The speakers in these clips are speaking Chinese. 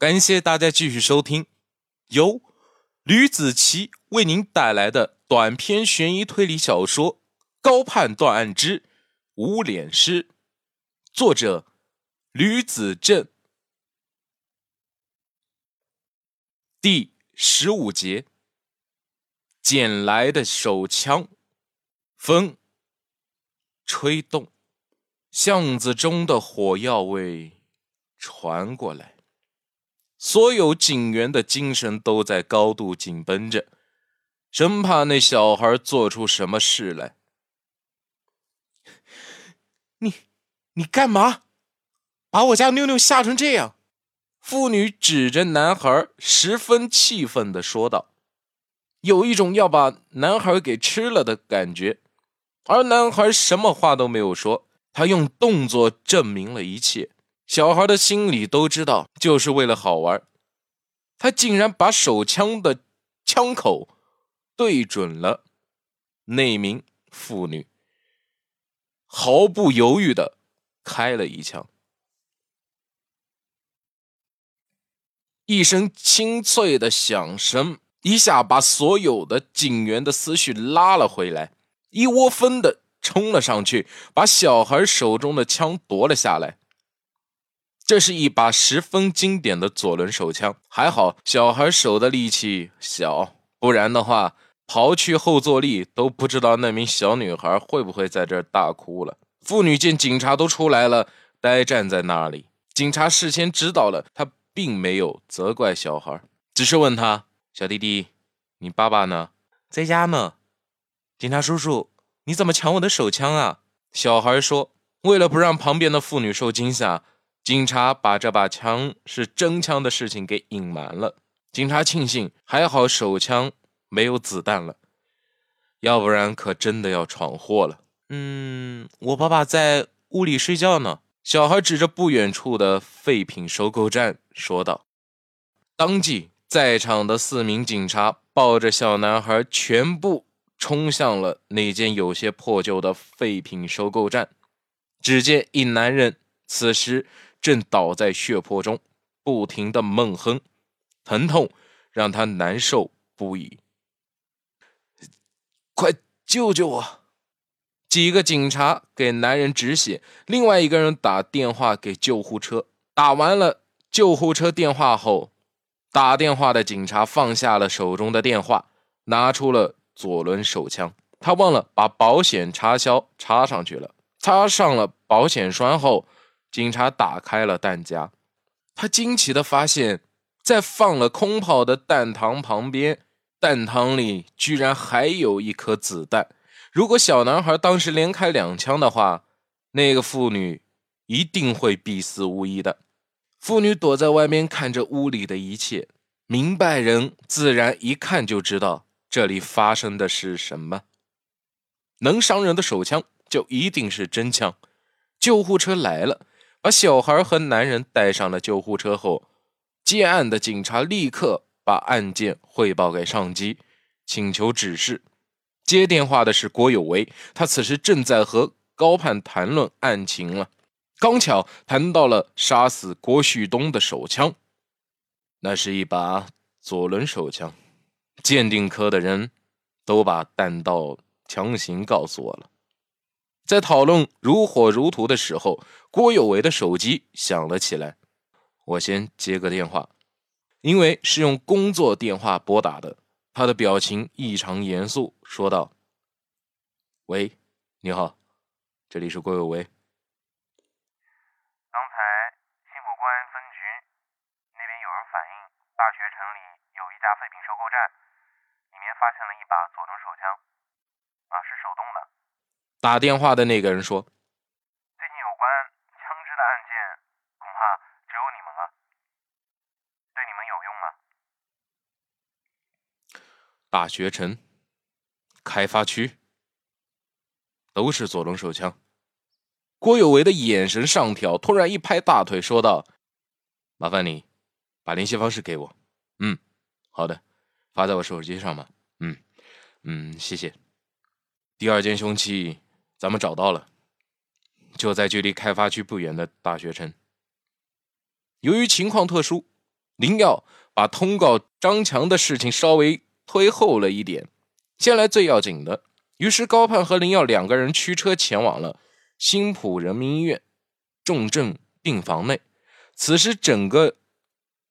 感谢大家继续收听由吕子奇为您带来的短篇悬疑推理小说《高判断案之无脸师》，作者吕子正，第十五节，捡来的手枪，风吹动，巷子中的火药味传过来。所有警员的精神都在高度紧绷着，生怕那小孩做出什么事来。你，你干嘛？把我家妞妞吓成这样？妇女指着男孩，十分气愤的说道，有一种要把男孩给吃了的感觉。而男孩什么话都没有说，他用动作证明了一切。小孩的心里都知道，就是为了好玩。他竟然把手枪的枪口对准了那名妇女，毫不犹豫的开了一枪。一声清脆的响声，一下把所有的警员的思绪拉了回来，一窝蜂的冲了上去，把小孩手中的枪夺了下来。这是一把十分经典的左轮手枪，还好小孩手的力气小，不然的话，刨去后坐力都不知道那名小女孩会不会在这儿大哭了。妇女见警察都出来了，呆站在那里。警察事先知道了，他并没有责怪小孩，只是问他：“小弟弟，你爸爸呢？在家呢。”警察叔叔，你怎么抢我的手枪啊？小孩说：“为了不让旁边的妇女受惊吓。”警察把这把枪是真枪的事情给隐瞒了。警察庆幸还好手枪没有子弹了，要不然可真的要闯祸了。嗯，我爸爸在屋里睡觉呢。小孩指着不远处的废品收购站说道。当即，在场的四名警察抱着小男孩，全部冲向了那间有些破旧的废品收购站。只见一男人此时。正倒在血泊中，不停的闷哼，疼痛让他难受不已。快救救我！几个警察给男人止血，另外一个人打电话给救护车。打完了救护车电话后，打电话的警察放下了手中的电话，拿出了左轮手枪。他忘了把保险插销插上去了，插上了保险栓后。警察打开了弹夹，他惊奇的发现，在放了空炮的弹膛旁边，弹膛里居然还有一颗子弹。如果小男孩当时连开两枪的话，那个妇女一定会必死无疑的。妇女躲在外面看着屋里的一切，明白人自然一看就知道这里发生的是什么。能伤人的手枪就一定是真枪。救护车来了。把小孩和男人带上了救护车后，接案的警察立刻把案件汇报给上级，请求指示。接电话的是郭有为，他此时正在和高盼谈论案情了。刚巧谈到了杀死郭旭东的手枪，那是一把左轮手枪。鉴定科的人都把弹道强行告诉我了。在讨论如火如荼的时候，郭有为的手机响了起来。我先接个电话，因为是用工作电话拨打的。他的表情异常严肃，说道：“喂，你好，这里是郭有为。刚才新浦公安分局那边有人反映，大学城里有一家废品收购站，里面发现了打电话的那个人说：“最近有关枪支的案件，恐怕只有你们了。对你们有用吗？”大学城、开发区都是左轮手枪。郭有为的眼神上挑，突然一拍大腿，说道：“麻烦你把联系方式给我。”“嗯，好的，发在我手机上吧？”“嗯嗯，谢谢。”第二件凶器。咱们找到了，就在距离开发区不远的大学城。由于情况特殊，林耀把通告张强的事情稍微推后了一点，先来最要紧的。于是高盼和林耀两个人驱车前往了新浦人民医院重症病房内。此时，整个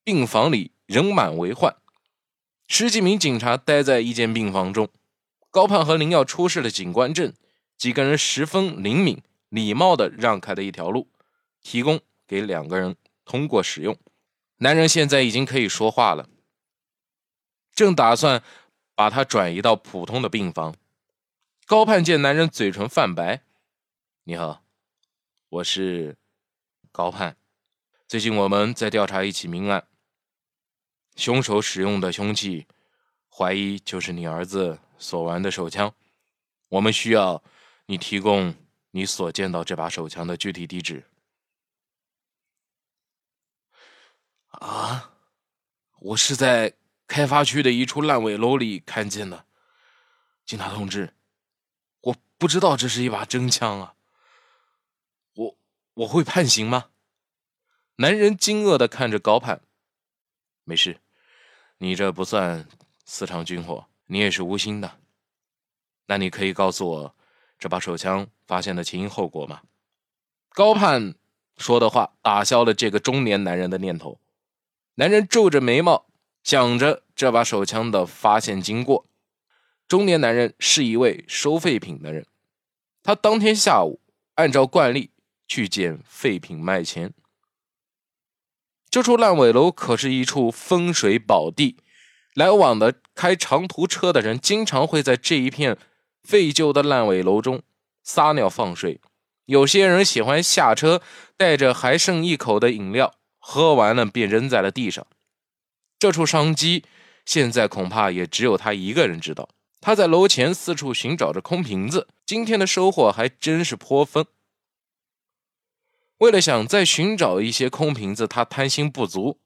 病房里人满为患，十几名警察待在一间病房中。高盼和林耀出示了警官证，几个人十分灵敏、礼貌地让开了一条路，提供给两个人通过使用。男人现在已经可以说话了，正打算把他转移到普通的病房。高盼见男人嘴唇泛白：“你好，我是高盼。最近我们在调查一起命案，凶手使用的凶器，怀疑就是你儿子。”所玩的手枪，我们需要你提供你所见到这把手枪的具体地址。啊，我是在开发区的一处烂尾楼里看见的，警察同志，我不知道这是一把真枪啊！我我会判刑吗？男人惊愕的看着高盼，没事，你这不算私藏军火。你也是无心的，那你可以告诉我这把手枪发现的前因后果吗？高盼说的话打消了这个中年男人的念头。男人皱着眉毛讲着这把手枪的发现经过。中年男人是一位收废品的人，他当天下午按照惯例去捡废品卖钱。这处烂尾楼可是一处风水宝地。来往的开长途车的人，经常会在这一片废旧的烂尾楼中撒尿放水。有些人喜欢下车，带着还剩一口的饮料，喝完了便扔在了地上。这处商机，现在恐怕也只有他一个人知道。他在楼前四处寻找着空瓶子，今天的收获还真是颇丰。为了想再寻找一些空瓶子，他贪心不足，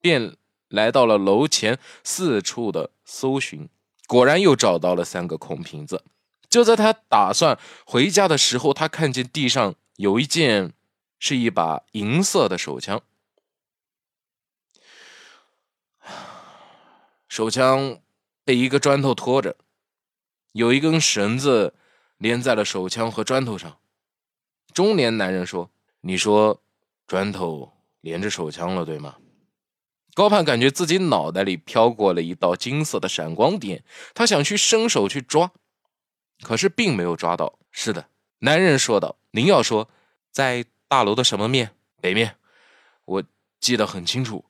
便。来到了楼前，四处的搜寻，果然又找到了三个空瓶子。就在他打算回家的时候，他看见地上有一件，是一把银色的手枪。手枪被一个砖头拖着，有一根绳子连在了手枪和砖头上。中年男人说：“你说砖头连着手枪了，对吗？”高盼感觉自己脑袋里飘过了一道金色的闪光点，他想去伸手去抓，可是并没有抓到。是的，男人说道：“您要说，在大楼的什么面？北面，我记得很清楚。”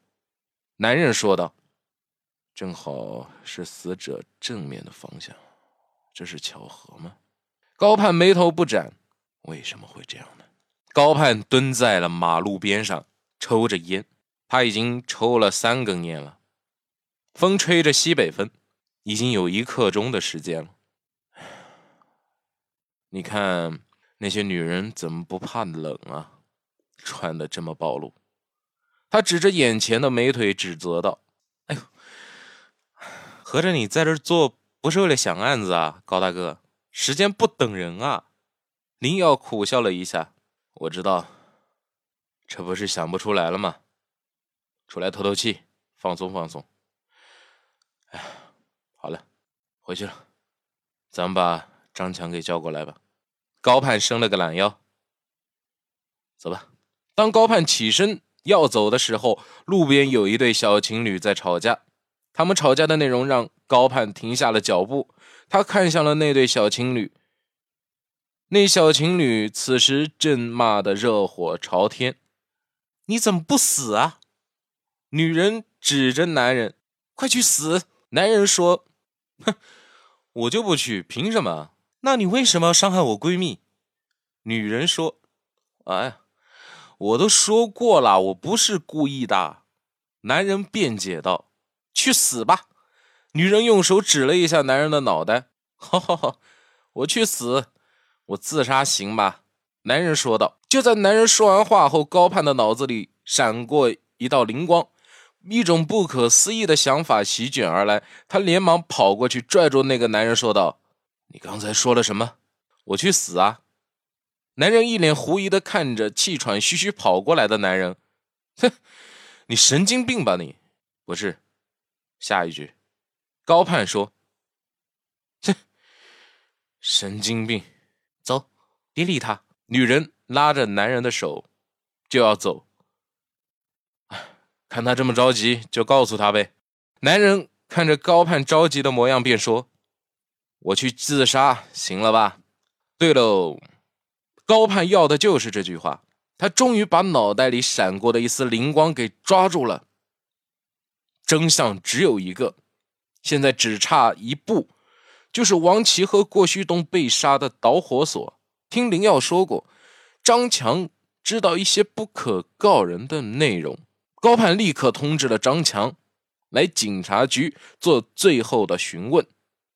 男人说道：“正好是死者正面的方向，这是巧合吗？”高盼眉头不展，为什么会这样呢？高盼蹲在了马路边上，抽着烟。他已经抽了三根烟了，风吹着西北风，已经有一刻钟的时间了。你看那些女人怎么不怕冷啊？穿的这么暴露。他指着眼前的美腿指责道：“哎呦，合着你在这做不是为了想案子啊，高大哥？时间不等人啊！”林瑶苦笑了一下：“我知道，这不是想不出来了吗？”出来透透气，放松放松。哎，好了，回去了。咱们把张强给叫过来吧。高盼伸了个懒腰，走吧。当高盼起身要走的时候，路边有一对小情侣在吵架。他们吵架的内容让高盼停下了脚步。他看向了那对小情侣，那小情侣此时正骂得热火朝天：“你怎么不死啊？”女人指着男人：“快去死！”男人说：“哼，我就不去，凭什么？那你为什么要伤害我闺蜜？”女人说：“哎，我都说过了，我不是故意的。”男人辩解道：“去死吧！”女人用手指了一下男人的脑袋：“好好好，我去死，我自杀行吧？”男人说道。就在男人说完话后，高盼的脑子里闪过一道灵光。一种不可思议的想法席卷而来，他连忙跑过去，拽住那个男人，说道：“你刚才说了什么？我去死啊！”男人一脸狐疑的看着气喘吁吁跑过来的男人，“哼，你神经病吧你！不是，下一句，高盼说：“哼，神经病，走，别理他。”女人拉着男人的手就要走。看他这么着急，就告诉他呗。男人看着高盼着急的模样，便说：“我去自杀，行了吧？”对喽，高盼要的就是这句话。他终于把脑袋里闪过的一丝灵光给抓住了。真相只有一个，现在只差一步，就是王琦和郭旭东被杀的导火索。听林耀说过，张强知道一些不可告人的内容。高盼立刻通知了张强，来警察局做最后的询问。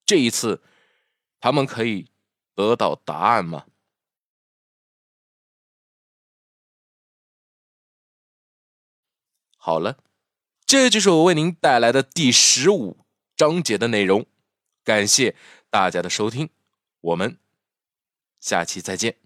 这一次，他们可以得到答案吗？好了，这就是我为您带来的第十五章节的内容。感谢大家的收听，我们下期再见。